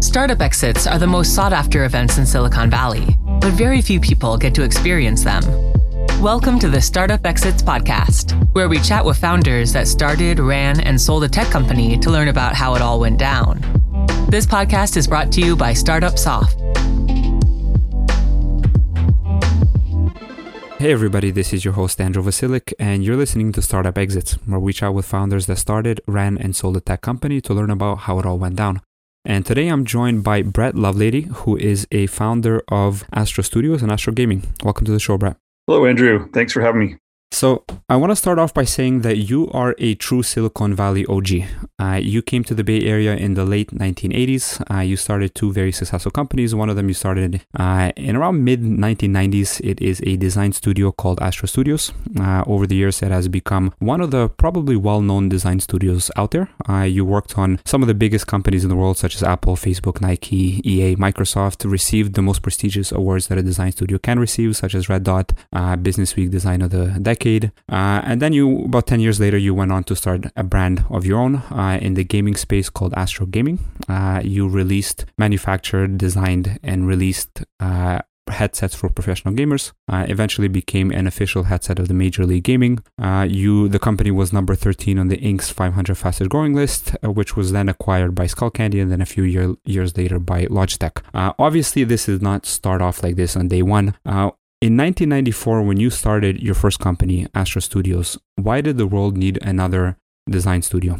Startup exits are the most sought after events in Silicon Valley, but very few people get to experience them. Welcome to the Startup Exits Podcast, where we chat with founders that started, ran, and sold a tech company to learn about how it all went down. This podcast is brought to you by Startup Soft. Hey everybody, this is your host Andrew Vasilik, and you're listening to Startup Exits, where we chat with founders that started, ran, and sold a tech company to learn about how it all went down. And today I'm joined by Brett Lovelady, who is a founder of Astro Studios and Astro Gaming. Welcome to the show, Brett. Hello, Andrew. Thanks for having me. So, I want to start off by saying that you are a true Silicon Valley OG. Uh, you came to the Bay Area in the late 1980s. Uh, you started two very successful companies. One of them you started uh, in around mid 1990s. It is a design studio called Astro Studios. Uh, over the years, it has become one of the probably well known design studios out there. Uh, you worked on some of the biggest companies in the world, such as Apple, Facebook, Nike, EA, Microsoft, received the most prestigious awards that a design studio can receive, such as Red Dot, uh, Business Week Design of the Decade decade. Uh, and then you, about 10 years later, you went on to start a brand of your own uh, in the gaming space called Astro Gaming. Uh, you released, manufactured, designed, and released uh, headsets for professional gamers. Uh, eventually became an official headset of the Major League Gaming. Uh, you, the company was number 13 on the Inc.'s 500 fastest growing list, uh, which was then acquired by Skullcandy and then a few year, years later by Logitech. Obviously, this did not start off like this on day one. Uh, in 1994, when you started your first company, Astro Studios, why did the world need another design studio?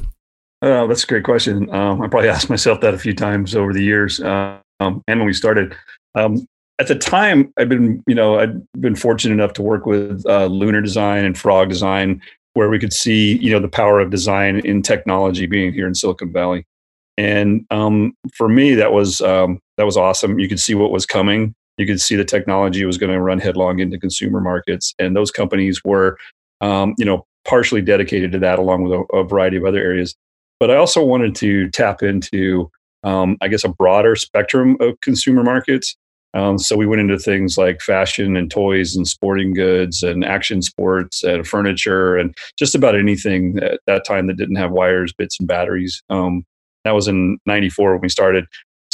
Oh, that's a great question. Um, I probably asked myself that a few times over the years, um, and when we started. Um, at the time, I'd been, you know, I'd been fortunate enough to work with uh, Lunar Design and Frog Design, where we could see, you know, the power of design in technology being here in Silicon Valley. And um, for me, that was um, that was awesome. You could see what was coming you could see the technology was going to run headlong into consumer markets, and those companies were, um, you know, partially dedicated to that, along with a, a, variety of other areas. But I also wanted to tap into, um, I guess, a broader spectrum of consumer markets. Um, so we went into things like fashion and toys and sporting goods and action sports and furniture and just about anything at that time that didn't have wires, bits, and batteries. Um, that was in '94 when we started.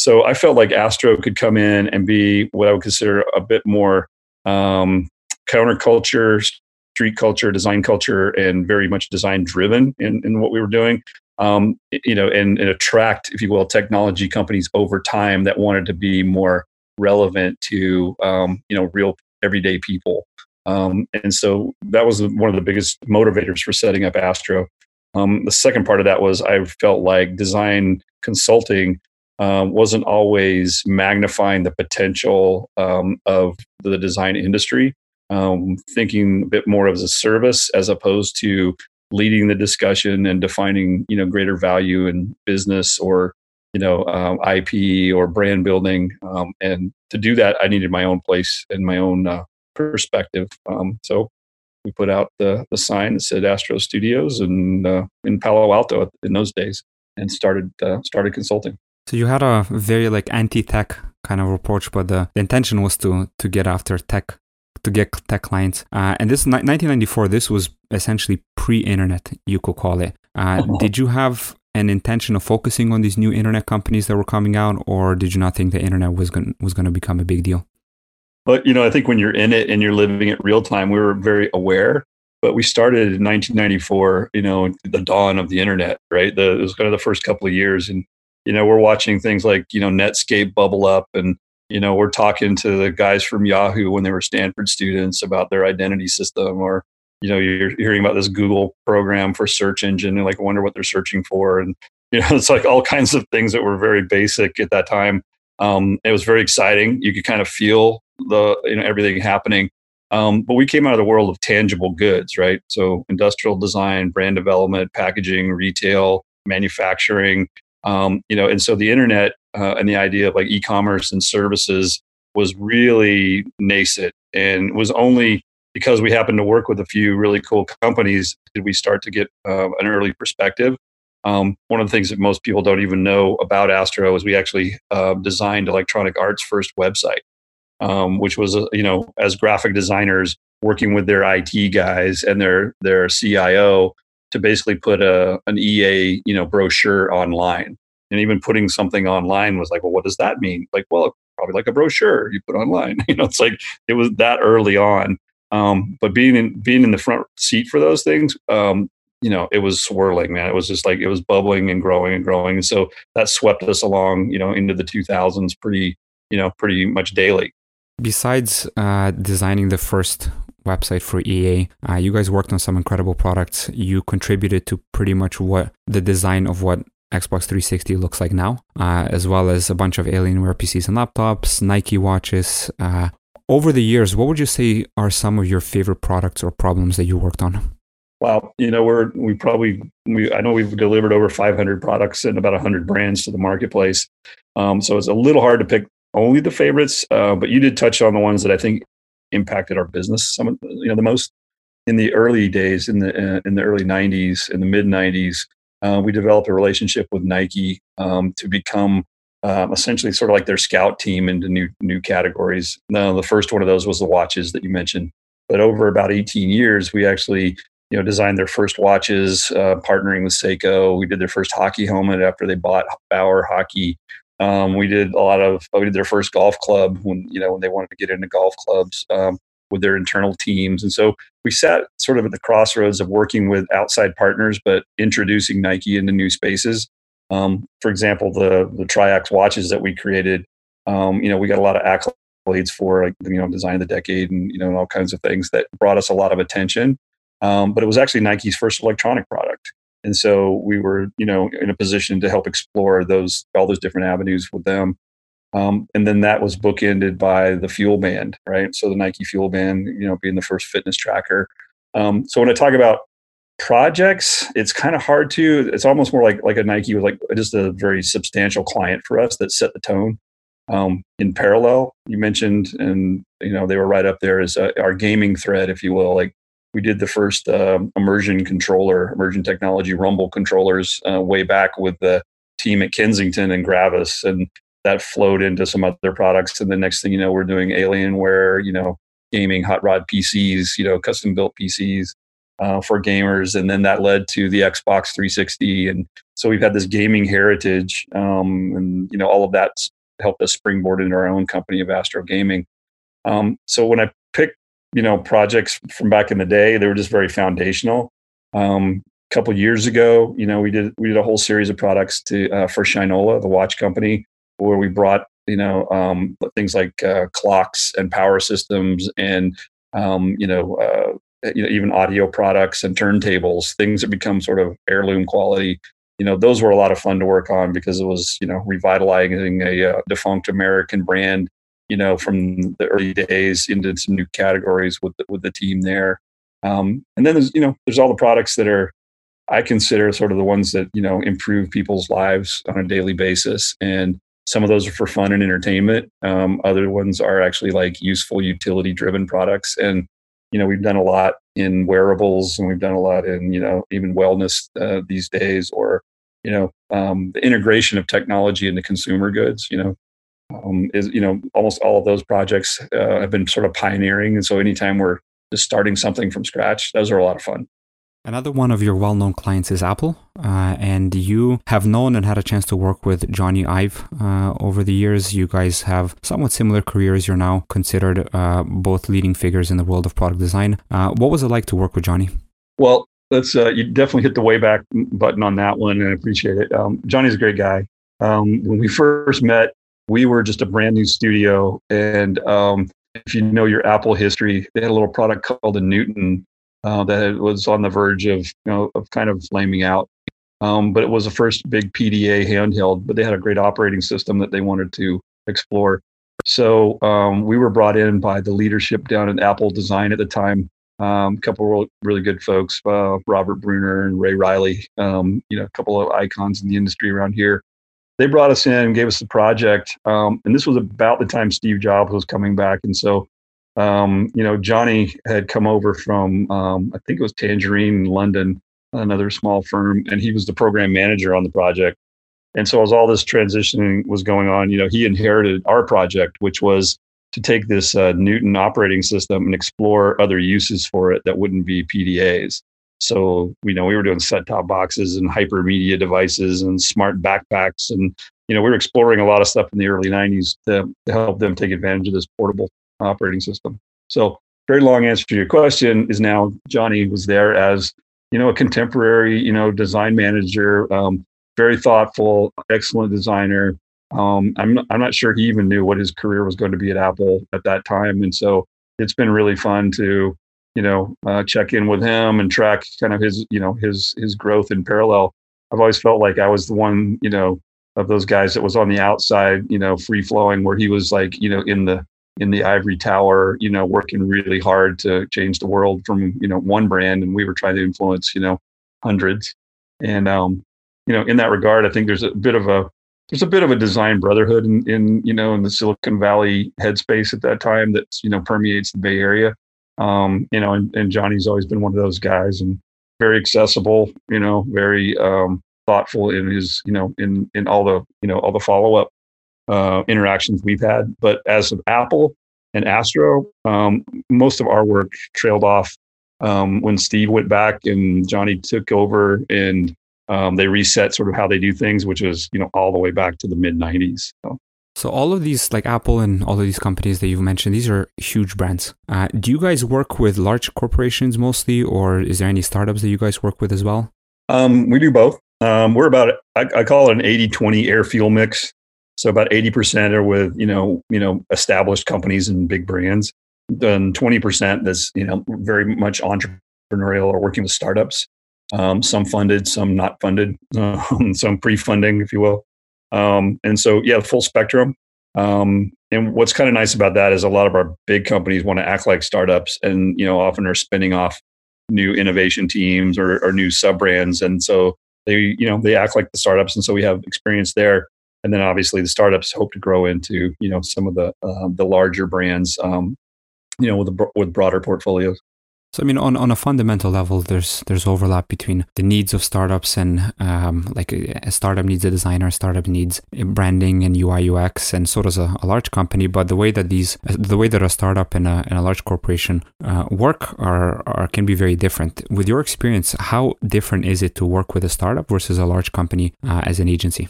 So I felt like Astro could come in and be what I would consider a bit more um, counterculture, street culture, design culture, and very much design driven in, in what we were doing. Um, you know, and, and, attract, if you will, technology companies over time that wanted to be more relevant to um, you know real everyday people. Um, and so that was one of the biggest motivators for setting up Astro. Um, the second part of that was I felt like design consulting um, wasn't always magnifying the potential um, of the design industry, um, thinking a bit more as a service as opposed to leading the discussion and defining you know greater value in business or you know um, IP or brand building. Um, and to do that, I needed my own place and my own uh, perspective. Um, so we put out the the sign that said Astro Studios and uh, in Palo Alto in those days, and started uh, started consulting. So you had a very like anti-tech kind of approach, but the, the intention was to to get after tech, to get tech clients. Uh, and this 1994, this was essentially pre-internet, you could call it. Uh. Did you have an intention of focusing on these new internet companies that were coming out, or did you not think the internet was going was going to become a big deal? But you know, I think when you're in it and you're living it real time, we were very aware. But we started in 1994, you know, the dawn of the internet, right? The, it was kind of the first couple of years, and you know we're watching things like you know netscape bubble up and you know we're talking to the guys from yahoo when they were stanford students about their identity system or you know you're hearing about this google program for search engine and like wonder what they're searching for and you know it's like all kinds of things that were very basic at that time. Um, it was very exciting. You could kind of feel the you know everything happening. Um, but we came out of the world of tangible goods right? So industrial design brand development packaging retail manufacturing um, you know, and so the internet uh, and the idea of like e-commerce and services was really nascent, and was only because we happened to work with a few really cool companies did we start to get uh, an early perspective. Um, one of the things that most people don't even know about Astro is we actually uh, designed Electronic Arts' first website, um, which was uh, you know as graphic designers working with their IT guys and their their CIO to basically put a an EA you know brochure online. And even putting something online was like, well, what does that mean? Like, well, probably like a brochure you put online. you know, it's like it was that early on. Um, but being in being in the front seat for those things, um, you know, it was swirling, man. It was just like it was bubbling and growing and growing. And so that swept us along, you know, into the 2000s pretty, you know, pretty much daily. Besides uh, designing the first website for EA, uh, you guys worked on some incredible products. You contributed to pretty much what the design of what Xbox 360 looks like now, uh, as well as a bunch of Alienware PCs and laptops, Nike watches. Uh, over the years, what would you say are some of your favorite products or problems that you worked on? Wow, you know, we're we probably we I know we've delivered over 500 products and about 100 brands to the marketplace. Um, so it's a little hard to pick only the favorites, uh, but you did touch on the ones that I think impacted our business some you know the most in the early days in the uh, in the early 90s in the mid 90s uh, we developed a relationship with Nike um, to become um, essentially sort of like their scout team into new new categories. Now, the first one of those was the watches that you mentioned, but over about 18 years, we actually you know designed their first watches, uh, partnering with Seiko. We did their first hockey helmet after they bought Bauer Hockey. Um, we did a lot of we did their first golf club when you know when they wanted to get into golf clubs. Um, with their internal teams. And so we sat sort of at the crossroads of working with outside partners, but introducing Nike into new spaces. Um, for example, the the Triax watches that we created, um, you know, we got a lot of accolades for like you know design of the decade and you know and all kinds of things that brought us a lot of attention. Um, but it was actually Nike's first electronic product, and so we were you know in a position to help explore those all those different avenues with them. Um, and then that was bookended by the Fuel Band, right? So the Nike Fuel Band, you know, being the first fitness tracker. Um, so when I talk about projects, it's kind of hard to. It's almost more like like a Nike was like just a very substantial client for us that set the tone. Um, in parallel, you mentioned, and you know, they were right up there as uh, our gaming thread, if you will. Like we did the first um, immersion controller, immersion technology Rumble controllers uh, way back with the team at Kensington and Gravis, and that flowed into some other products. And the next thing you know, we're doing Alienware, you know, gaming hot rod PCs, you know, custom built PCs uh, for gamers. And then that led to the Xbox 360. And so we've had this gaming heritage. Um, and, you know, all of that helped us springboard into our own company of Astro Gaming. Um, so when I you know, projects from back in the day, they were just very foundational. Um, a couple years ago, you know, we did we did a whole series of products to uh, for Shinola, the watch company, where we brought you know um, things like uh, clocks and power systems and um, you know uh, you know even audio products and turntables, things that become sort of heirloom quality. You know, those were a lot of fun to work on because it was you know revitalizing a uh, defunct American brand. You know, from the early days into some new categories with the, with the team there. Um, and then there's you know there's all the products that are I consider sort of the ones that you know improve people's lives on a daily basis. And some of those are for fun and entertainment. Um, other ones are actually like useful, utility driven products. And, you know, we've done a lot in wearables and we've done a lot in, you know, even wellness uh, these days or, you know, um, the integration of technology into consumer goods, you know, um, is, you know, almost all of those projects uh, have been sort of pioneering. And so anytime we're just starting something from scratch, those are a lot of fun. Another one of your well known clients is Apple, uh, and you have known and had a chance to work with Jony Ive uh, over the years. You guys have somewhat similar careers. You're now considered uh, both leading figures in the world of product design. Uh, what was it like to work with johnny Well, that's uh, you definitely hit the way back button on that one, and I appreciate it. Um, Jony's a great guy. Um, when we first met, we were just a brand new studio, and um, if you know your Apple history, they had a little product called the Newton uh, that was on the verge of you know of kind of flaming out. Um, but it was the first big PDA handheld. But they had a great operating system that they wanted to explore. So um, we were brought in by the leadership down at Apple Design at the time. Um, a couple of really good folks, uh, Robert Brunner and Ray Riley. Um, you know, a couple of icons in the industry around here. They brought us in, gave us the project, um, and this was about the time Steve Jobs was coming back, and so um, you know, Jony had come over from, um, I think it was Tangerine in London, another small firm, and he was the program manager on the project. And so as all this transitioning was going on, you know, he inherited our project, which was to take this uh, Newton operating system and explore other uses for it that wouldn't be PDAs. So, you know, we were doing set top boxes and hypermedia devices and smart backpacks. And, you know, we were exploring a lot of stuff in the early 90s to, to help them take advantage of this portable operating system. So, very long answer to your question is now Jony was there as, you know, a contemporary, you know, design manager, um, very thoughtful, excellent designer. Um, I'm, I'm not sure he even knew what his career was going to be at Apple at that time. And so it's been really fun to, you know, uh, check in with him and track kind of his, you know, his his growth in parallel. I've always felt like I was the one, you know, of those guys that was on the outside, you know, free flowing, where he was like, you know, in the in the ivory tower, you know, working really hard to change the world from you know one brand, and we were trying to influence, you know, hundreds. And um, you know, in that regard, I think there's a bit of a there's a bit of a design brotherhood in, in you know in the Silicon Valley headspace at that time that you know permeates the Bay Area. Um, you know, and, and Jony's always been one of those guys and very accessible. You know, very um, thoughtful in his you know in in all the you know all the follow up uh, interactions we've had. But as of Apple and Astro, um, most of our work trailed off um, when Steve went back and Johnny took over and um, they reset sort of how they do things, which is you know all the way back to the mid '90s. So. So all of these, like Apple and all of these companies that you've mentioned, these are huge brands. Uh, do you guys work with large corporations mostly, or is there any startups that you guys work with as well? Um, we do both. Um, we're about, I, I, call it an 80-20 air fuel mix. So about 80% are with, you know, you know, established companies and big brands. Then 20% that's, you know, very much entrepreneurial or working with startups um, some funded, some not funded, some pre-funding, if you will. Um, and so, yeah, full spectrum. Um, and what's kind of nice about that is a lot of our big companies want to act like startups, and you know, often are spinning off new innovation teams or, or new sub brands, and so they, you know, they act like the startups, and so we have experience there. And then obviously the startups hope to grow into you know some of the uh, the larger brands, um, you know, with with broader portfolios. So I mean, on, on a fundamental level, there's there's overlap between the needs of startups and um, like a startup needs a designer, a startup needs branding and UI UX, and so does a, a, large company. But the way that these the way that a startup and a, and a large corporation uh, work are, are can be very different. With your experience, how different is it to work with a startup versus a large company uh, as an agency?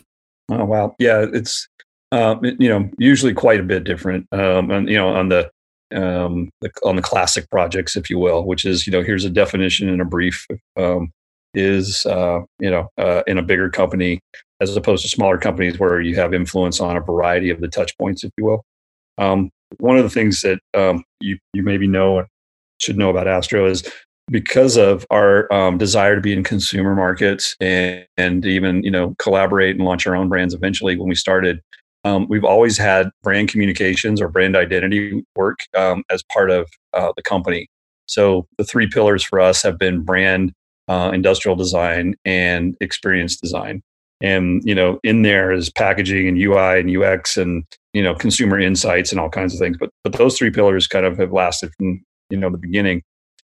Oh wow, yeah, it's uh, you know usually quite a bit different. Um, and you know on the um, on the classic projects, if you will, which is you know here's a definition in a brief um, is uh, you know uh, in a bigger company as opposed to smaller companies where you have influence on a variety of the touch points, if you will. Um, one of the things that um, you you maybe know should know about Astro is because of our um, desire to be in consumer markets and, and even you know collaborate and launch our own brands eventually when we started um, we've always had brand communications or brand identity work um, as part of uh, the company. So the three pillars for us have been brand, uh, industrial design, and experience design. And you know, in there is packaging and UI and UX and you know consumer insights and all kinds of things. But but those three pillars kind of have lasted from you know the beginning.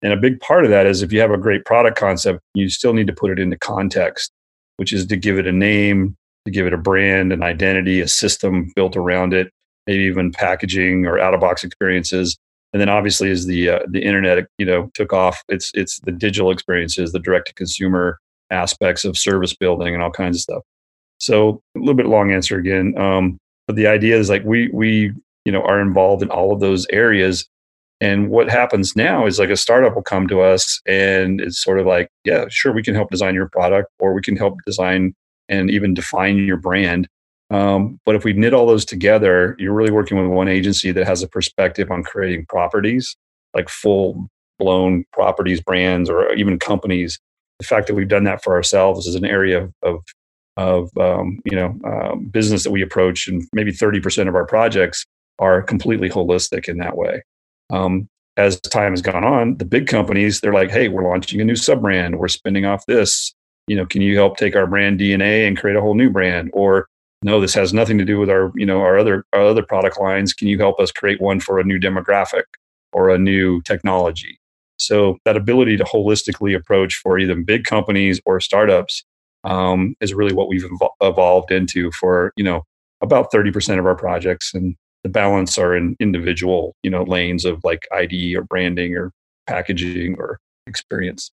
And a big part of that is if you have a great product concept, you still need to put it into context, which is to give it a name, to give it a brand, an identity, a system built around it, maybe even packaging or out of box experiences. And then obviously as the uh, the internet you know took off, it's it's the digital experiences, the direct to consumer aspects of service building and all kinds of stuff. So a little bit long answer again, um, but the idea is like we we you know are involved in all of those areas. And what happens now is like a startup will come to us and it's sort of like, yeah, sure, we can help design your product or we can help design and even define your brand. Um, but if we knit all those together, you're really working with one agency that has a perspective on creating properties, like full blown properties, brands, or even companies. The fact that we've done that for ourselves is an area of, of, um, you know uh, business that we approach, and maybe 30% of our projects are completely holistic in that way. Um, as time has gone on, the big companies they're like, "Hey, we're launching a new sub brand. We're spinning off this you know, can you help take our brand DNA and create a whole new brand? Or no, this has nothing to do with our, you know, our other our other product lines. Can you help us create one for a new demographic or a new technology? So that ability to holistically approach for either big companies or startups um, is really what we've evolved into for you know about 30% of our projects and the balance are in individual you know lanes of like id or branding or packaging or experience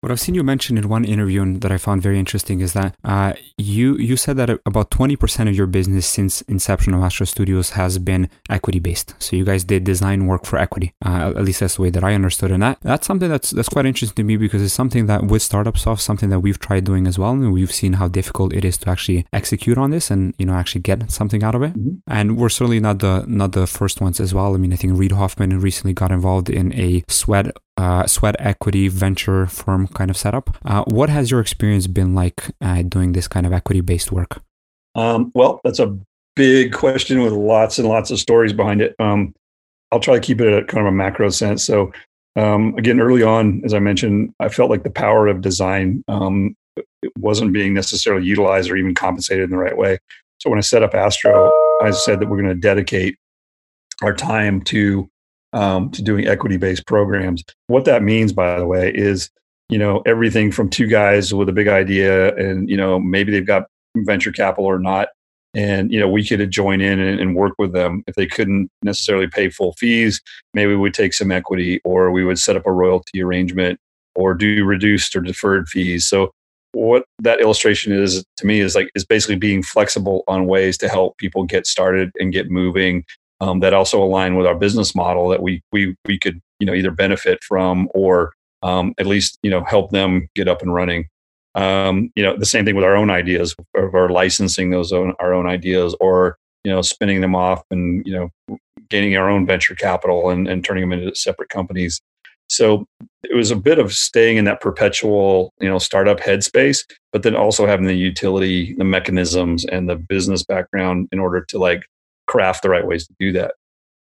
What I've seen you mention in one interview and that I found very interesting is that uh, you you said that about 20% of your business since inception of Astro Studios has been equity based. So you guys did design work for equity. Uh, at least that's the way that I understood. And that that's something that's that's quite interesting to me because it's something that with startups off something that we've tried doing as well, and we've seen how difficult it is to actually execute on this and you know actually get something out of it. Mm-hmm. And we're certainly not the not the first ones as well. I mean, I think Reid Hoffman recently got involved in a sweat uh, sweat equity venture firm kind of setup. Uh, what has your experience been like uh, doing this kind of equity based work? Um, well, that's a big question with lots and lots of stories behind it. Um, I'll try to keep it at kind of a macro sense. So, um, again, early on, as I mentioned, I felt like the power of design um, wasn't being necessarily utilized or even compensated in the right way. So, when I set up Astro, I said that we're going to dedicate our time to um, to doing equity based programs. What that means, by the way, is you know everything from two guys with a big idea, and you know maybe they've got venture capital or not, and you know we could join in and, and work with them if they couldn't necessarily pay full fees. Maybe we would take some equity, or we would set up a royalty arrangement, or do reduced or deferred fees. So what that illustration is to me is like is basically being flexible on ways to help people get started and get moving um, that also align with our business model that we we we could you know either benefit from or um, at least you know help them get up and running. Um, you know the same thing with our own ideas of our licensing those own, our own ideas or you know spinning them off and you know gaining our own venture capital and, and turning them into separate companies. So it was a bit of staying in that perpetual, you know, startup headspace, but then also having the utility, the mechanisms, and the business background in order to like craft the right ways to do that.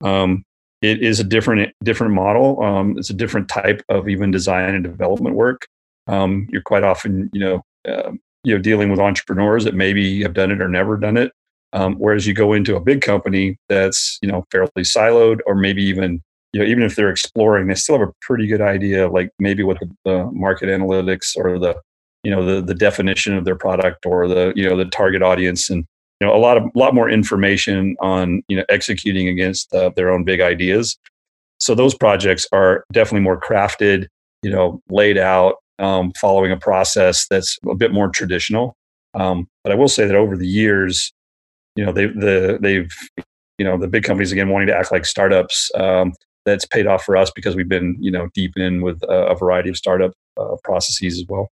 Um, it is a different different model. Um, it's a different type of even design and development work. Um, you're quite often, you know, uh, you know, dealing with entrepreneurs that maybe have done it or never done it. Um, whereas you go into a big company that's, you know, fairly siloed, or maybe even, you know, even if they're exploring, they still have a pretty good idea, like maybe what the, the market analytics or the, you know, the the definition of their product or the, you know, the target audience and you know a lot of lot more information on you know executing against uh, their own big ideas. So those projects are definitely more crafted you know laid out um, following a process that's a bit more traditional. Um, but i will say that over the years you know they the they've you know the big companies again wanting to act like startups um, that's paid off for us because we've been you know deep in with a, a variety of startup uh, processes as well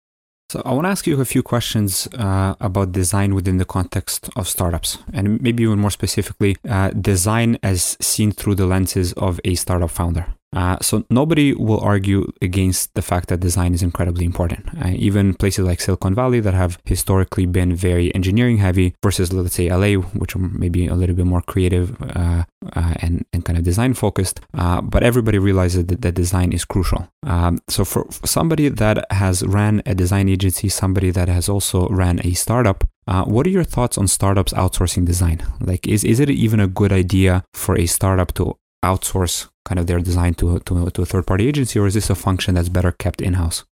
so I want to ask you a few questions uh, about design within the context of startups, and maybe even more specifically, uh, design as seen through the lenses of a startup founder. Uh, so nobody will argue against the fact that design is incredibly important. Uh, even places like Silicon Valley that have historically been very engineering heavy versus let's say LA, which are maybe a little bit more creative uh, uh and, and kind of design focused. Uh, but everybody realizes that, that design is crucial. Um, so for, for, somebody that has ran a design agency, somebody that has also ran a startup, uh, what are your thoughts on startups outsourcing design? Like, is, is it even a good idea for a startup to outsource kind of their design to, to, to a third party agency, or is this a function that's better kept in house?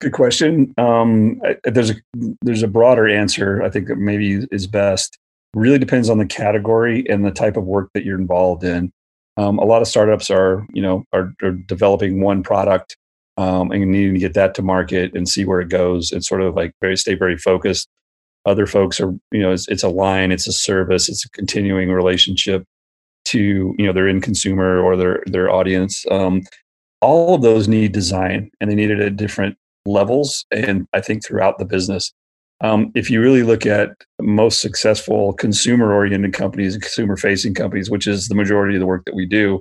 Good question. Um, there's a there's a broader answer. I think that maybe is best. Really depends on the category and the type of work that you're involved in. Um, a lot of startups are you know are, are developing one product um, and needing to get that to market and see where it goes and sort of like very stay very focused. Other folks are you know it's, it's a line, it's a service, it's a continuing relationship to you know their end consumer or their their audience um, all of those need design and they need it at different levels and i think throughout the business. Um, if you really look at most successful consumer oriented companies and consumer facing companies which is the majority of the work that we do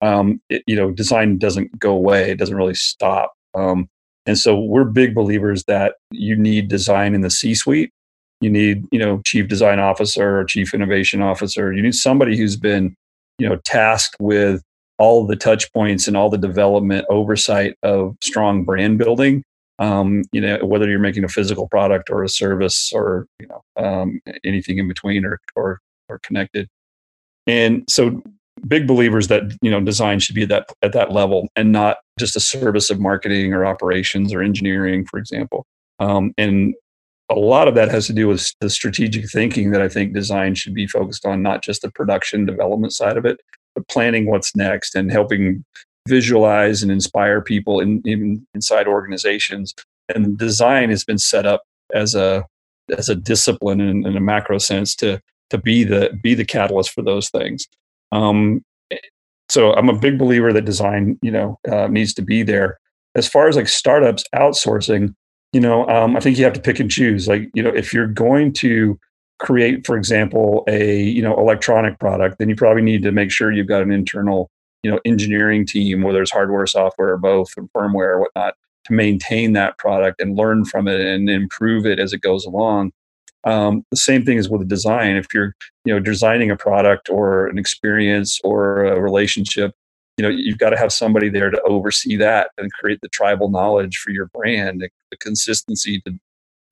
um, it, you know design doesn't go away it doesn't really stop um, and so we're big believers that you need design in the c suite you need you know chief design officer or chief innovation officer. You need somebody who's been you know tasked with all the touch points and all the development oversight of strong brand building um, you know whether you're making a physical product or a service or you know um, anything in between or or or connected. And so big believers that you know design should be at that at that level and not just a service of marketing or operations or engineering for example. Um, and a lot of that has to do with the strategic thinking that I think design should be focused on, not just the production development side of it, but planning what's next and helping visualize and inspire people in, in inside organizations. And design has been set up as a as a discipline in, in a macro sense to to be the be the catalyst for those things. Um, so I'm a big believer that design, you know, uh, needs to be there. As far as like startups outsourcing, you know, um, I think you have to pick and choose. Like, you know, if you're going to create, for example, a you know electronic product, then you probably need to make sure you've got an internal, you know, engineering team, whether it's hardware, software, or both, or firmware, or whatnot, to maintain that product and learn from it and improve it as it goes along. Um, the same thing is with design. If you're, you know, designing a product or an experience or a relationship, you know, you've got to have somebody there to oversee that and create the tribal knowledge for your brand, the consistency to,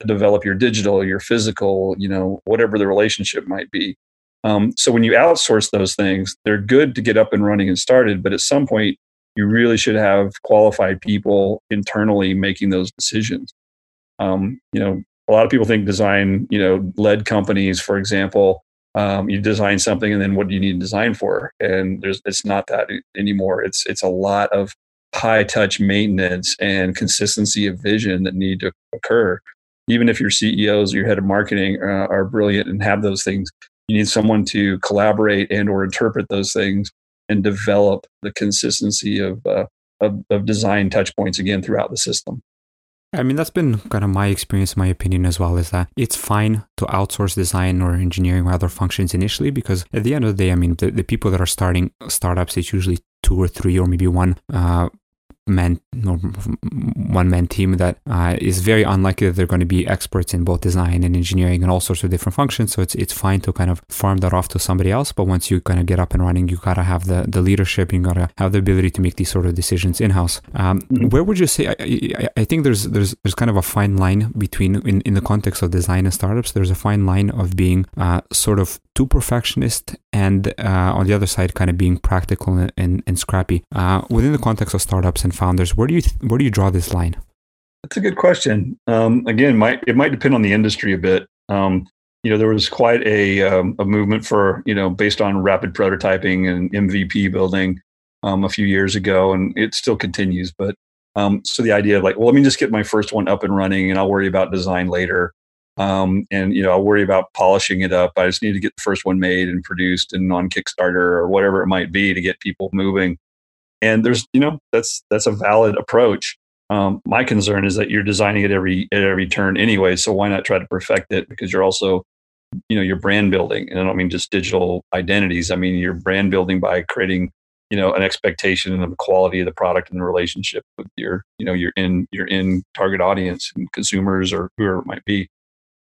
develop your digital, your physical, you know, whatever the relationship might be. Um, so when you outsource those things, they're good to get up and running and started, but at some point, you really should have qualified people internally making those decisions. Um, you know, a lot of people think design, you know, led companies, for example, um, you design something and then what do you need to design for? And there's, it's not that anymore. It's, it's a lot of high touch maintenance and consistency of vision that need to occur. Even if your CEOs your head of marketing uh, are brilliant and have those things, you need someone to collaborate and or interpret those things and develop the consistency of, uh, of, of design touch points again throughout the system. I mean, that's been kind of my experience, my opinion as well, is that it's fine to outsource design or engineering or other functions initially because at the end of the day, I mean, the, the people that are starting startups, it's usually two or three or maybe one uh, man one man team that uh, is very unlikely that they're going to be experts in both design and engineering and all sorts of different functions. So it's it's fine to kind of farm that off to somebody else. But once you kind of get up and running, you gotta have the the leadership. You gotta have the ability to make these sort of decisions in house. Um, mm-hmm. Where would you say? I, I, I, think there's there's there's kind of a fine line between in in the context of design and startups. There's a fine line of being uh, sort of too perfectionist and uh, on the other side kind of being practical and, and, and scrappy uh, within the context of startups and founders where do you th- where do you draw this line that's a good question um, again might it might depend on the industry a bit um, you know there was quite a, um, a movement for you know based on rapid prototyping and mvp building um, a few years ago and it still continues but um, so the idea of like well let me just get my first one up and running and i'll worry about design later um, and you know, I'll worry about polishing it up. I just need to get the first one made and produced and on Kickstarter or whatever it might be to get people moving. And there's, you know, that's that's a valid approach. Um, my concern is that you're designing it every at every turn anyway. So why not try to perfect it? Because you're also, you know, you're brand building, and I don't mean just digital identities. I mean you're brand building by creating, you know, an expectation of the quality of the product and the relationship with your, you know, your in your in target audience and consumers or whoever it might be.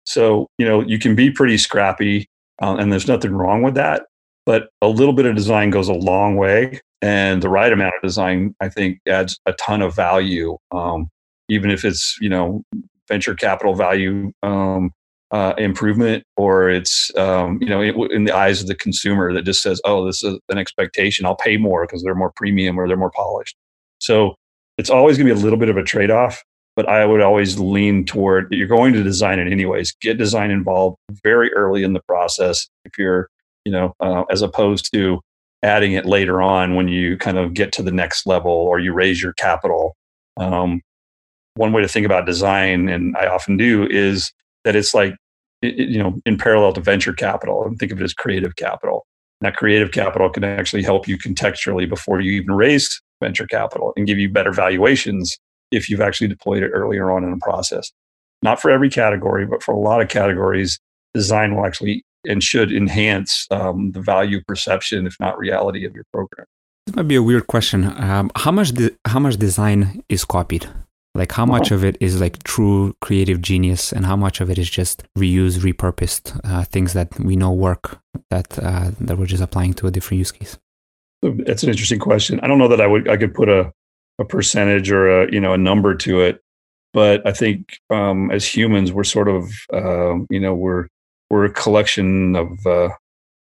So, you know, you can be pretty scrappy, uh, and there's nothing wrong with that. But a little bit of design goes a long way. And the right amount of design, I think, adds a ton of value, um, even if it's, you know, venture capital value um, uh, improvement or it's, um, you know, in, the eyes of the consumer that just says, oh, this is an expectation. I'll pay more because they're more premium or they're more polished. So it's always going to be a little bit of a trade off but I would always lean toward you're going to design it anyways. Get design involved very early in the process if you're, you know, uh, as opposed to adding it later on when you kind of get to the next level or you raise your capital. Um, one way to think about design, and I often do, is that it's like, you know, in parallel to venture capital, and think of it as creative capital. And that creative capital can actually help you contextually before you even raise venture capital and give you better valuations if you've actually deployed it earlier on in the process. Not for every category, but for a lot of categories, design will actually and should enhance um, the value perception, if not reality, of your program. This might be a weird question. Um, how much de- how much design is copied? Like how much of it is like true creative genius, and how much of it is just reused, repurposed uh, things that we know work that uh, that we're just applying to a different use case? That's an interesting question. I don't know that I would I could put a a percentage or a you know a number to it but i think um, as humans we're sort of uh, you know we're we're a collection of uh,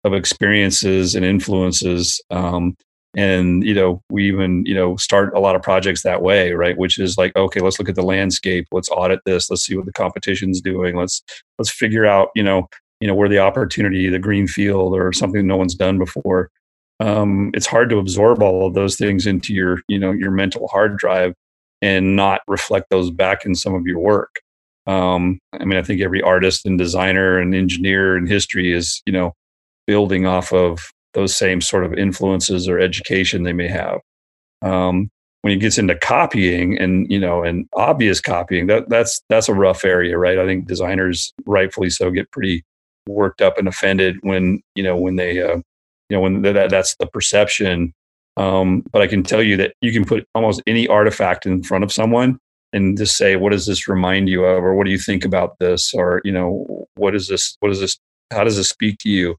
of experiences and influences um, and you know we even you know start a lot of projects that way right? Which is like okay let's look at the landscape. Let's audit this. Let's see what the competition's doing. Let's let's figure out you know you know where the opportunity the green field or something no one's done before. Um, it's hard to absorb all of those things into your you know your mental hard drive and not reflect those back in some of your work um, i mean i think every artist and designer and engineer in history is you know building off of those same sort of influences or education they may have. Um, when it gets into copying and you know and obvious copying that that's that's a rough area right? I think designers rightfully so get pretty worked up and offended when you know when they uh, you know when that, that's the perception. Um, but i can tell you that you can put almost any artifact in front of someone and just say what does this remind you of or what do you think about this or you know what is this what is this how does this speak to you?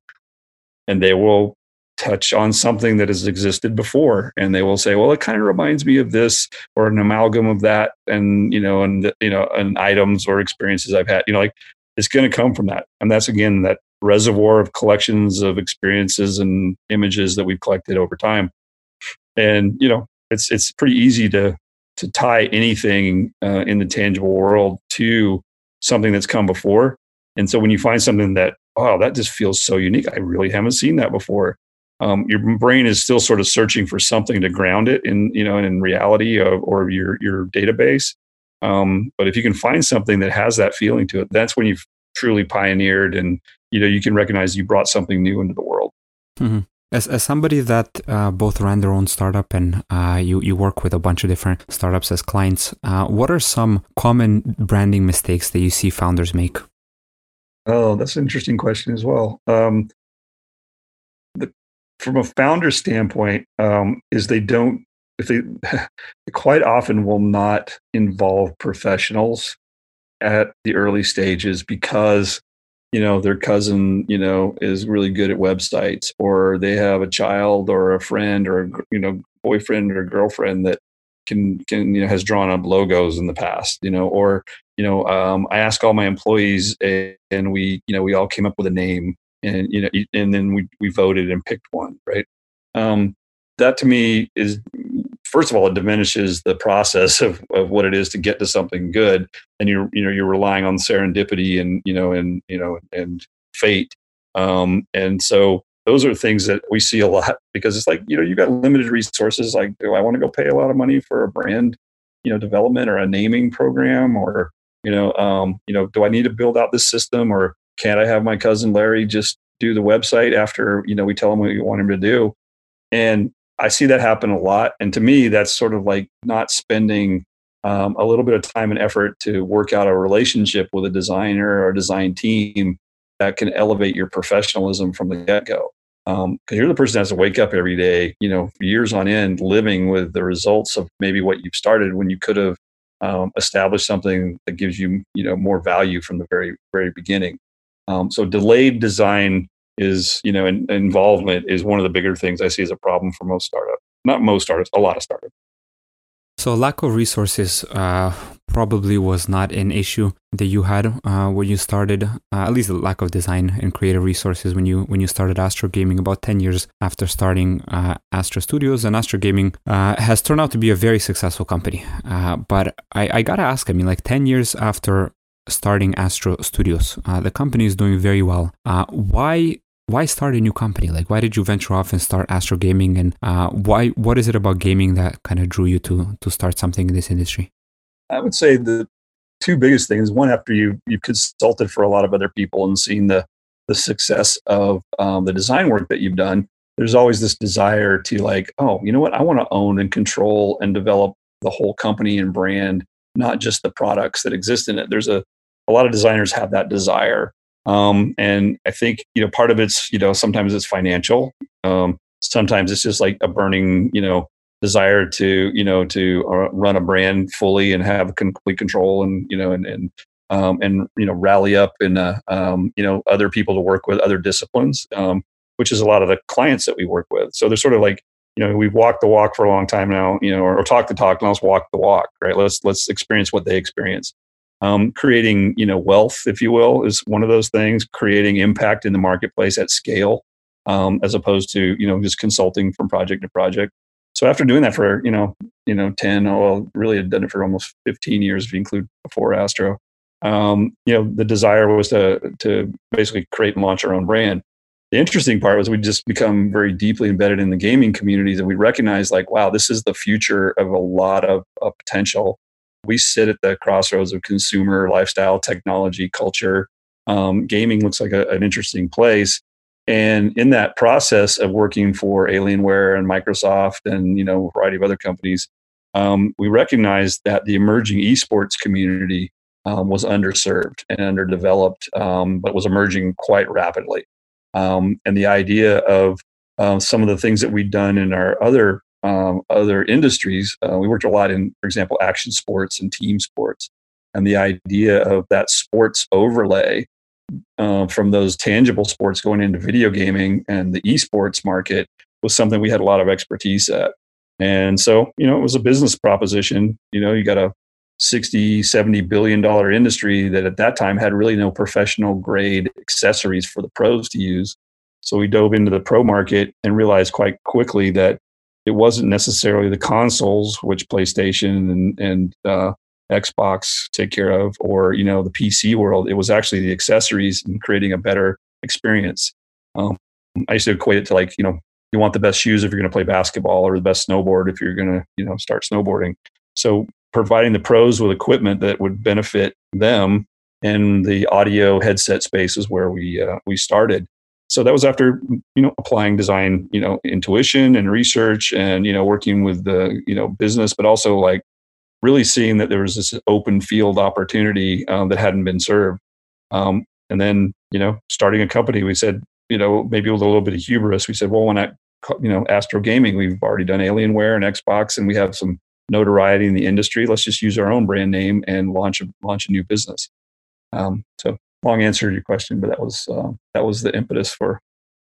And they will touch on something that has existed before and they will say well it kind of reminds me of this or an amalgam of that and you know and you know and items or experiences i've had you know like it's going to come from that. And that's again that reservoir of collections of experiences and images that we've collected over time. And you know it's it's pretty easy to to tie anything uh, in the tangible world to something that's come before and so when you find something that oh that just feels so unique i really haven't seen that before um, your brain is still sort of searching for something to ground it in, you know, in reality of, or your your database. Um, but if you can find something that has that feeling to it, that's when you've truly pioneered, and you know you can recognize you brought something new into the world. Mm-hmm. As, as somebody that uh, both ran their own startup and uh, you, you work with a bunch of different startups as clients, uh, what are some common branding mistakes that you see founders make? Oh, that's an interesting question as well. Um, from a founder standpoint um, is they don't if they, they quite often will not involve professionals at the early stages because you know their cousin you know is really good at websites or they have a child or a friend or a you know boyfriend or girlfriend that can can you know has drawn up logos in the past you know or you know um, i ask all my employees and we you know we all came up with a name and you know and then we we voted and picked one right? Um, that to me is first of all it diminishes the process of, of what it is to get to something good. And you're you know you're relying on serendipity and you know and you know and fate. Um, and so those are things that we see a lot because it's like you know you got limited resources. Like do i want to go pay a lot of money for a brand you know development or a naming program or you know um, you know do i need to build out this system or can't I have my cousin Larry just do the website after you know we tell him what we want him to do? And I see that happen a lot. And to me, that's sort of like not spending um, a little bit of time and effort to work out a relationship with a designer or a design team that can elevate your professionalism from the get go. Because um, you're the person that has to wake up every day, you know, years on end, living with the results of maybe what you've started when you could have um, established something that gives you, you know, more value from the very, very beginning. Um, so delayed design is, you know, in, involvement is one of the bigger things I see as a problem for most startups. Not most startups, a lot of startups. So lack of resources uh, probably was not an issue that you had uh, when you started. Uh, at least the lack of design and creative resources when you when you started Astro Gaming about ten years after starting uh, Astro Studios. And Astro Gaming uh, has turned out to be a very successful company. Uh, but I, I gotta ask, I mean, like ten years after starting Astro Studios. Uh, the company is doing very well. Uh, why why start a new company? Like, why did you venture off and start Astro Gaming? And uh, why? What is it about gaming that kind of drew you to to start something in this industry? I would say the two biggest things. One, after you you've consulted for a lot of other people and seen the the success of um, the design work that you've done, there's always this desire to like, oh, you know what? I want to own and control and develop the whole company and brand, not just the products that exist in it. There's a a lot of designers have that desire. Um, and I think, you know, part of it's, you know, sometimes it's financial. Um, sometimes it's just like a burning, you know, desire to, you know, to uh, run a brand fully and have complete control and, you know, and, and, um, and, you know, rally up and uh, um, you know, other people to work with other disciplines, um, which is a lot of the clients that we work with. So they're sort of like, you know, we've walked the walk for a long time now, you know, or, or talked the talk, now let's walk the walk, right? Let's, let's experience what they experience. Um, creating, you know, wealth, if you will, is one of those things. Creating impact in the marketplace at scale, um, as opposed to you know just consulting from project to project. So after doing that for you know you know ten, oh, well, really had done it for almost fifteen years if you include before Astro. Um, you know, the desire was to to basically create and launch our own brand. the interesting part was we just become very deeply embedded in the gaming communities and we recognize like wow this is the future of a lot of, of potential we sit at the crossroads of consumer lifestyle technology culture. Um, gaming looks like a, an interesting place. And in that process of working for alienware and microsoft and you know a variety of other companies um, we recognized that the emerging esports community um, was underserved and underdeveloped um, but was emerging quite rapidly. Um, and the idea of uh, some of the things that we'd done in our other um, other industries. Uh, we worked a lot in, for example, action sports and team sports, and the idea of that sports overlay uh, from those tangible sports going into video gaming and the esports market was something we had a lot of expertise at. And so, you know, it was a business proposition. You know, you got a 60 70 billion dollar industry that at that time had really no professional grade accessories for the pros to use so we dove into the pro market and realized quite quickly that it wasn't necessarily the consoles which playstation and, and uh, xbox take care of or you know the pc world. It was actually the accessories and creating a better experience. Um, i used to equate it to like you know you want the best shoes if you're going to play basketball or the best snowboard if you're going to you know start snowboarding. So providing the pros with equipment that would benefit them in the audio headset spaces where we uh, we started. So that was after you know applying design, you know, intuition and research, and you know working with the you know business, but also like really seeing that there was this open field opportunity um, that hadn't been served. Um, and then you know starting a company, we said you know maybe with a little bit of hubris, we said, well, when I you know Astro Gaming, we've already done Alienware and Xbox, and we have some notoriety in the industry. Let's just use our own brand name and launch a launch a new business. Um, so long answer to your question, but that was uh, that was the impetus for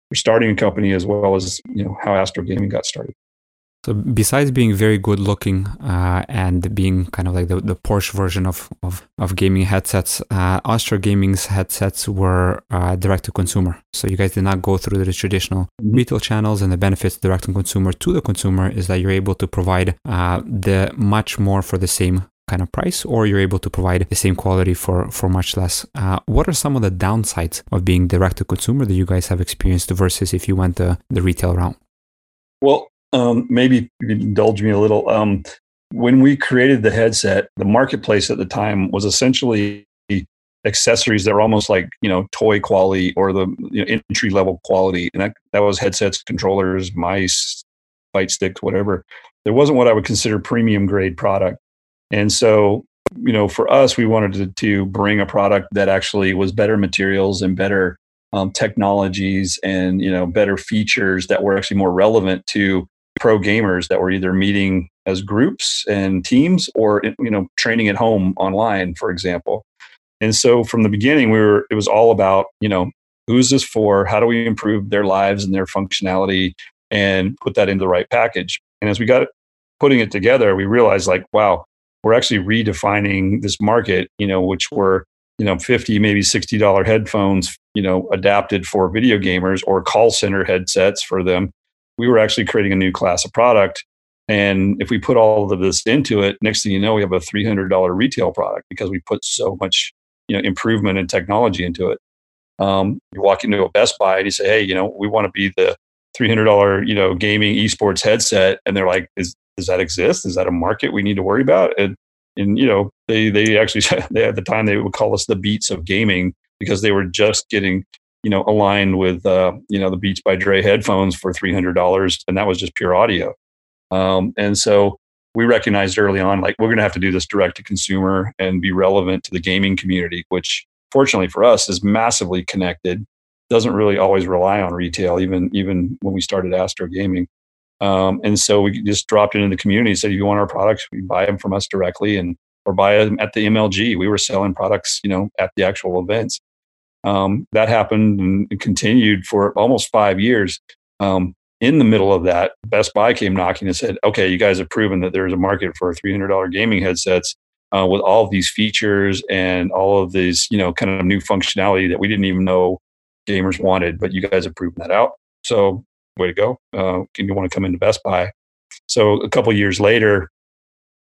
for starting a company as well as you know how Astro Gaming got started. So besides being very good looking uh, and being kind of like the, the Porsche version of, of, of gaming headsets, uh, Astro Gaming's headsets were uh, direct to consumer. So you guys did not go through the traditional mm-hmm. retail channels and the benefits direct to consumer to the consumer is that you're able to provide uh, the much more for the same kind of price or you're able to provide the same quality for for much less uh, what are some of the downsides of being direct to consumer that you guys have experienced versus if you went the, the retail route well um, maybe indulge me a little. Um, when we created the headset, the marketplace at the time was essentially accessories that were almost like you know toy quality or the you know, entry level quality, and that that was headsets, controllers, mice, fight sticks, whatever. There wasn't what I would consider premium grade product, and so you know for us, we wanted to, to bring a product that actually was better materials and better um, technologies and you know better features that were actually more relevant to pro gamers that were either meeting as groups and teams or you know training at home online for example. And so from the beginning we were it was all about you know who's this for? How do we improve their lives and their functionality and put that into the right package? And as we got putting it together we realized like wow we're actually redefining this market you know which were you know 50 maybe 60 dollar headphones you know adapted for video gamers or call center headsets for them we were actually creating a new class of product. And if we put all of this into it, next thing you know, we have a $300 retail product because we put so much, you know, improvement and technology into it. Um, you walk into a Best Buy and you say, "Hey, you know, we want to be the $300, you know, gaming esports headset," and they're like, "Is does that exist? Is that a market we need to worry about?" And and you know, they they actually they at the time they would call us the Beats of gaming because they were just getting you know, aligned with, uh, you know, the Beats by Dre headphones for $300. And that was just pure audio. Um, and so we recognized early on, like, we're going to have to do this direct to consumer and be relevant to the gaming community, which fortunately for us is massively connected. Doesn't really always rely on retail, even, even when we started Astro Gaming. Um, and so we just dropped it into the community said, if you want our products, we buy them from us directly and or buy them at the MLG. We were selling products, you know, at the actual events. Um, that happened and continued for almost five years. Um, in the middle of that, Best Buy came knocking and said, "Okay, you guys have proven that there's a market for $300 gaming headsets uh, with all of these features and all of these, you know, kind of new functionality that we didn't even know gamers wanted, but you guys have proven that out. So, way to go! Uh, can you want to come into Best Buy?" So, a couple years later,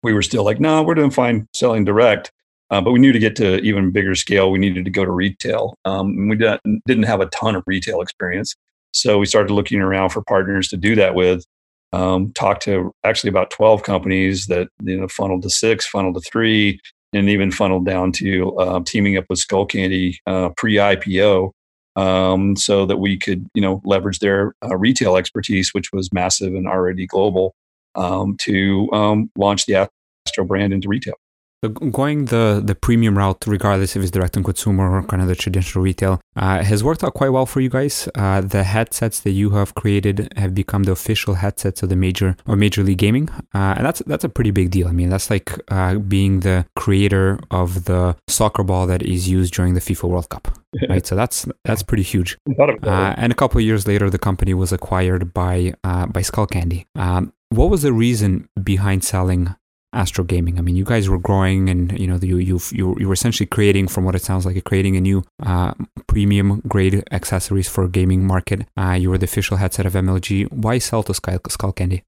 we were still like, "No, we're doing fine selling direct." Uh, but we knew to get to even bigger scale, we needed to go to retail. Um, we didn't have a ton of retail experience. So we started looking around for partners to do that with. Um, talked to actually about 12 companies that you know funneled to six, funneled to three, and even funneled down to uh, teaming up with Skullcandy uh, pre-IPO, um, so that we could you know leverage their uh, retail expertise, which was massive and already global, um, to um, launch the Astro brand into retail. So going the the premium route, regardless if it's direct to consumer or kind of the traditional retail, uh, has worked out quite well for you guys. Uh, the headsets that you have created have become the official headsets of the major or major league gaming, uh, and that's that's a pretty big deal. I mean, that's like uh, being the creator of the soccer ball that is used during the FIFA World Cup, right? So that's that's pretty huge. Uh, and a couple of years later, the company was acquired by uh, by Skullcandy. Um, what was the reason behind selling Astro Gaming. I mean, you guys were growing, and you know, you you you were essentially creating, from what it sounds like, creating a new uh, premium grade accessories for gaming market. Uh, you were the official headset of MLG. Why sell to Skullcandy?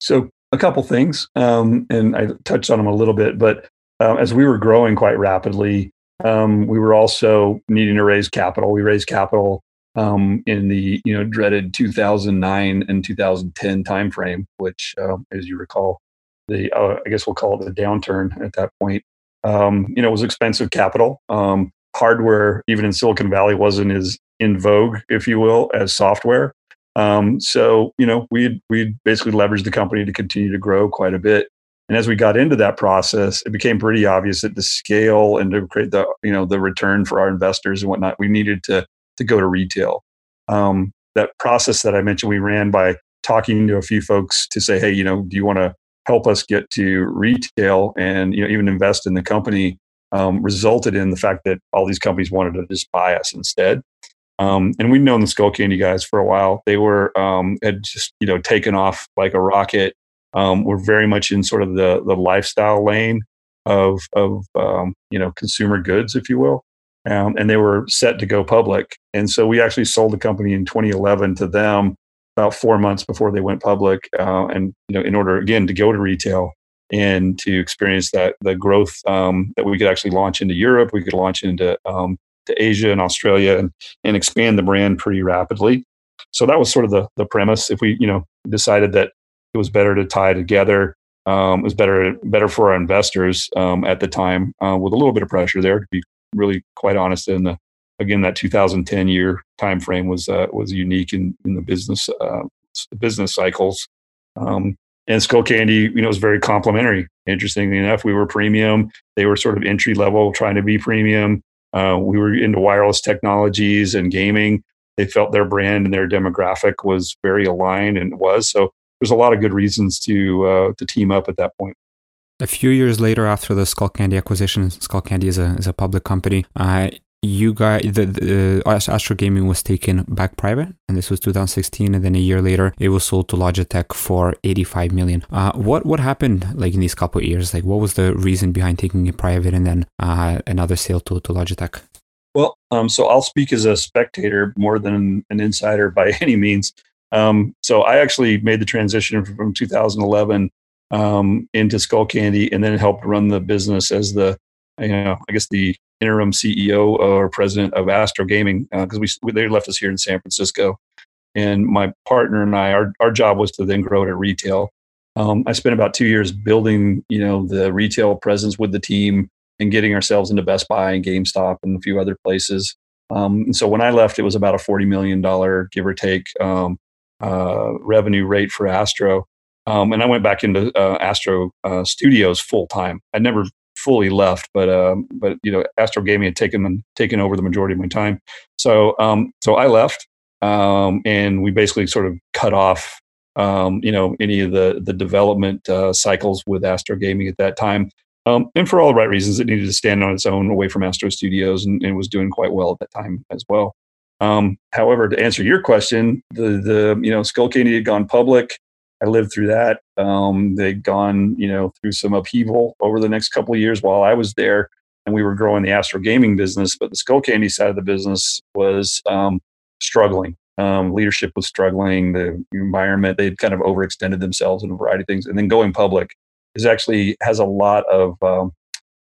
So a couple things, um, and I touched on them a little bit, but uh, as we were growing quite rapidly, um, we were also needing to raise capital. We raised capital um, in the you know dreaded 2009 and 2010 timeframe, which, uh, as you recall, the uh, I guess we'll call it the downturn at that point. Um, you know, it was expensive capital. Um, hardware, even in Silicon Valley, wasn't as in vogue, if you will, as software. Um, so you know, we we basically leveraged the company to continue to grow quite a bit. And as we got into that process, it became pretty obvious that the scale and to create the you know the return for our investors and whatnot, we needed to to go to retail. Um, that process that I mentioned, we ran by talking to a few folks to say, hey, you know, do you want to help us get to retail and you know even invest in the company um, resulted in the fact that all these companies wanted to just buy us instead. Um, and we've known the Skullcandy guys for a while. They were um, had just you know taken off like a rocket. Um, we're very much in sort of the the lifestyle lane of of um, you know consumer goods, if you will. Um, and they were set to go public. And so we actually sold the company in 2011 to them about four months before they went public, uh, and you know, in order again to go to retail and to experience that the growth um, that we could actually launch into Europe, we could launch into um, to Asia and Australia, and and expand the brand pretty rapidly. So that was sort of the the premise. If we you know decided that it was better to tie together, um, it was better better for our investors um, at the time uh, with a little bit of pressure there to be really quite honest in the again, that 2010 year time frame was uh, was unique in, in the business uh, business cycles. Um, and Skullcandy, you know, was very complementary. Interestingly enough, we were premium; they were sort of entry level, trying to be premium. Uh, we were into wireless technologies and gaming. They felt their brand and their demographic was very aligned, and was so. There's a lot of good reasons to uh, to team up at that point. A few years later, after the Skullcandy acquisition, Skullcandy is a is a public company. Uh, you guys, the, the uh, Astro Gaming was taken back private, and this was 2016. And then a year later, it was sold to Logitech for 85 million. Uh, what what happened like in these couple of years? Like, what was the reason behind taking it private and then uh, another sale to to Logitech? Well, um, so I'll speak as a spectator more than an insider by any means. Um, so I actually made the transition from 2011 um, into Skullcandy, and then helped run the business as the you know I guess the interim CEO or president of Astro Gaming because uh, we they left us here in San Francisco, and my partner and I our our job was to then grow it at retail. Um, I spent about two years building you know the retail presence with the team and getting ourselves into Best Buy and GameStop and a few other places. Um, and so when I left, it was about a forty million dollar give or take um, uh, revenue rate for Astro. Um, and I went back into uh, Astro uh, Studios full time. I never fully left, but um, but you know, Astro Gaming had taken taken over the majority of my time. So um, so I left, um, and we basically sort of cut off um, you know any of the the development uh, cycles with Astro Gaming at that time. Um, and for all the right reasons, it needed to stand on its own away from Astro Studios, and, and was doing quite well at that time as well. Um, however, to answer your question, the the you know Skullcandy had gone public. I lived through that. Um, they'd gone, you know, through some upheaval over the next couple of years while I was there, and we were growing the Astro Gaming business. But the Skullcandy side of the business was um, struggling. Um, leadership was struggling. The environment they'd kind of overextended themselves in a variety of things, and then going public is actually has a lot of um,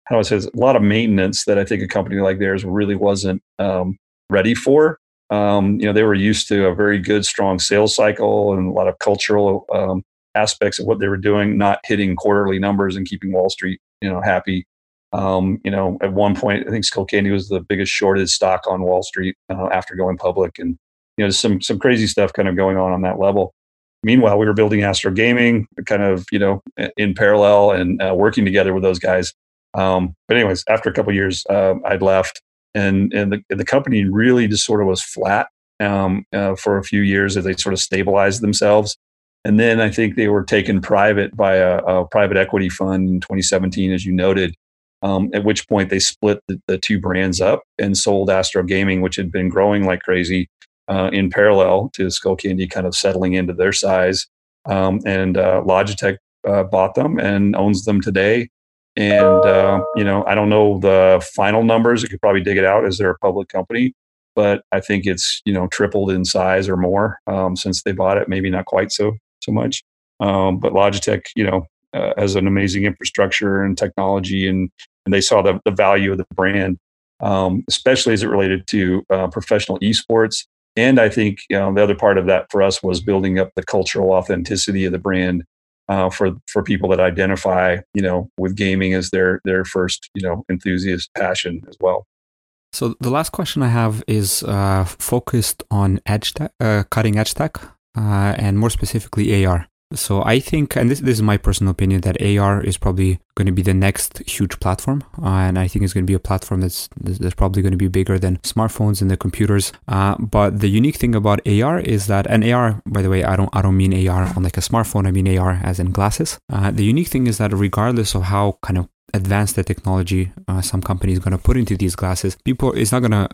how do I say this, a lot of maintenance that I think a company like theirs really wasn't um, ready for. Um, you know, they were used to a very good, strong sales cycle and a lot of cultural um, aspects of what they were doing, not hitting quarterly numbers and keeping Wall Street, you know, happy. Um, you know, at one point, I think Skullcandy was the biggest shorted stock on Wall Street uh, after going public, and you know, some some crazy stuff kind of going on on that level. Meanwhile, we were building Astro Gaming, kind of you know, in parallel and uh, working together with those guys. Um, but anyways, after a couple years, uh, I'd left, and and the the company really just sort of was flat um, uh, for a few years as they sort of stabilized themselves. And then I think they were taken private by a, a private equity fund in 2017, as you noted. Um, at which point they split the, the, two brands up and sold Astro Gaming, which had been growing like crazy uh, in parallel to Skullcandy kind of settling into their size. Um, and uh, Logitech uh, bought them and owns them today. And, uh, you know, I don't know the final numbers. You could probably dig it out as they're a public company, but I think it's, you know, tripled in size or more um, since they bought it. Maybe not quite so, so much. Um, but Logitech, you know, uh, has an amazing infrastructure and technology, and and they saw the, the value of the brand, um, especially as it related to uh, professional esports. And I think you know, the other part of that for us was building up the cultural authenticity of the brand uh, for for people that identify, you know, with gaming as their their first, you know, enthusiast passion as well. So the last question I have is uh, focused on edge uh, cutting edge tech, uh, and more specifically AR. So I think, and this, this is my personal opinion, that AR is probably going to be the next huge platform, uh, and I think it's going to be a platform that's that's probably going to be bigger than smartphones and the computers. Uh, but the unique thing about AR is that, and AR, by the way, I don't I don't mean AR on like a smartphone. I mean AR as in glasses. Uh, the unique thing is that regardless of how kind of advanced the technology uh, some company is going to put into these glasses, people it's not going to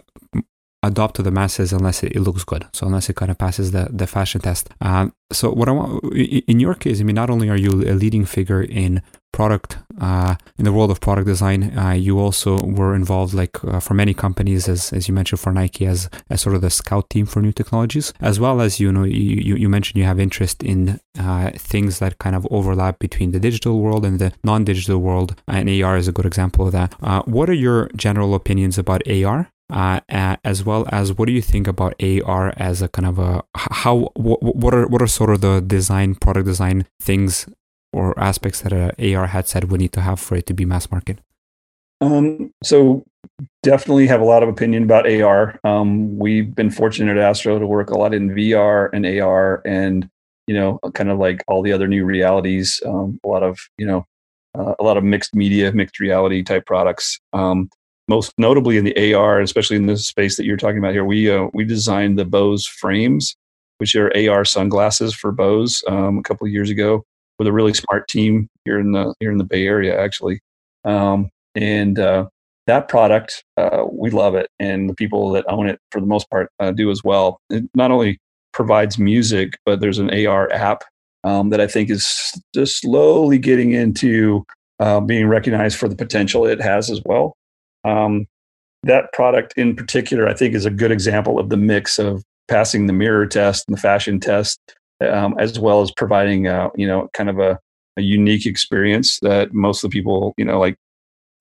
adopt to the masses unless it, it, looks good. So unless it kind of passes the, the fashion test. Uh, so what I want in your case, I mean, not only are you a leading figure in product uh, in the world of product design, uh, you also were involved, like uh, for many companies, as as you mentioned for Nike, as as sort of the scout team for new technologies, as well as you know you you mentioned you have interest in uh, things that kind of overlap between the digital world and the non-digital world, and AR is a good example of that. Uh, what are your general opinions about AR? Uh, as well as what do you think about AR as a kind of a how what, are what are sort of the design product design things or aspects that a AR headset would need to have for it to be mass market? Um, so definitely have a lot of opinion about AR. Um, we've been fortunate at Astro to work a lot in VR and AR and you know kind of like all the other new realities. Um, a lot of you know uh, a lot of mixed media, mixed reality type products. Um, most notably in the AR, especially in this space that you're talking about here, we uh, we designed the Bose frames, which are AR sunglasses for Bose, um, a couple of years ago with a really smart team here in the here in the Bay Area, actually. Um, and uh, that product, uh, we love it, and the people that own it, for the most part, uh, do as well. It not only provides music, but there's an AR app um, that I think is just slowly getting into uh, being recognized for the potential it has as well. Um, that product in particular, I think, is a good example of the mix of passing the mirror test and the fashion test, um, as well as providing, uh, you know, kind of a, a, unique experience that most of the people, you know, like,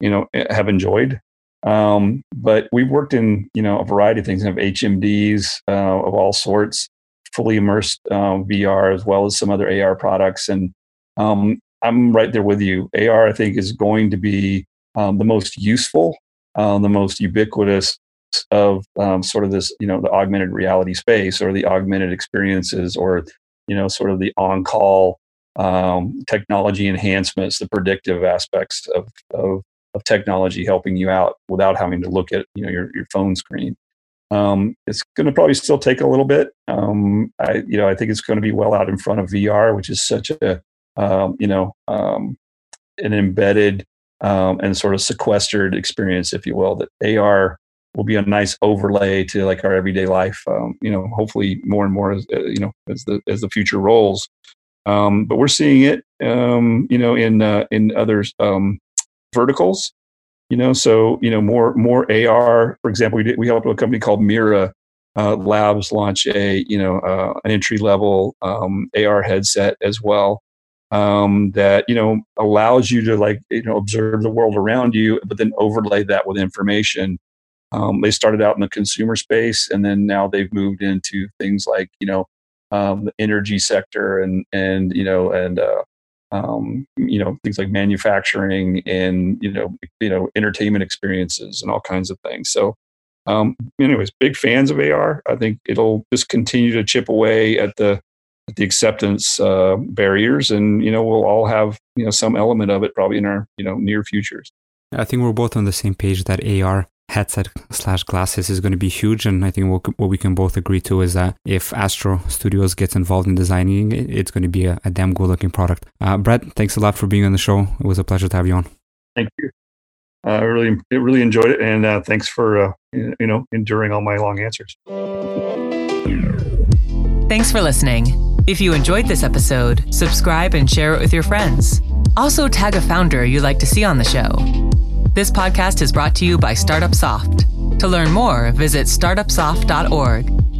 you know, eh, have enjoyed. Um, but we've worked in, you know, a variety of things, have HMDs uh, of all sorts, fully immersed uh, VR, as well as some other AR products. And um, I'm right there with you. AR, I think, is going to be um, the most useful um, the most ubiquitous of um, sort of this, you know, the augmented reality space or the augmented experiences or, you know, sort of the on call um, technology enhancements, the predictive aspects of, of, of, technology helping you out without having to look at, you know, your, your phone screen. Um, it's going to probably still take a little bit. Um, I, you know, I think it's going to be well out in front of VR, which is such a, um, you know, um, an embedded um, and sort of sequestered experience, if you will, that AR will be a nice overlay to like our everyday life. Um, you know, hopefully more and more as uh, you know as the as the future rolls. Um, but we're seeing it, um, you know, in uh, in other um, verticals. You know, so you know more more AR. For example, we did, we helped a company called Mira uh, Labs launch a you know uh, an entry level um, AR headset as well um, that you know allows you to like you know observe the world around you, but then overlay that with information Um, they started out in the consumer space, and then now they've moved into things like you know um, the energy sector and and you know and uh, um, you know things like manufacturing and you know you know entertainment experiences and all kinds of things. So, um, anyways, big fans of AR. I think it'll just continue to chip away at the the acceptance uh, barriers, and you know we'll all have you know some element of it probably in our you know near futures. I think we're both on the same page that AR headset slash glasses is going to be huge. And I think what, what we can both agree to is that if Astro Studios gets involved in designing it, it's going to be a, a damn good looking product. Uh, Brett, thanks a lot for being on the show. It was a pleasure to have you on. Thank you. Uh, I really, really enjoyed it, and uh, thanks for uh, you know enduring all my long answers. Thanks for listening. If you enjoyed this episode, subscribe and share it with your friends. Also, tag a founder you'd like to see on the show. This podcast is brought to you by Startup Soft. To learn more, visit startupsoft.org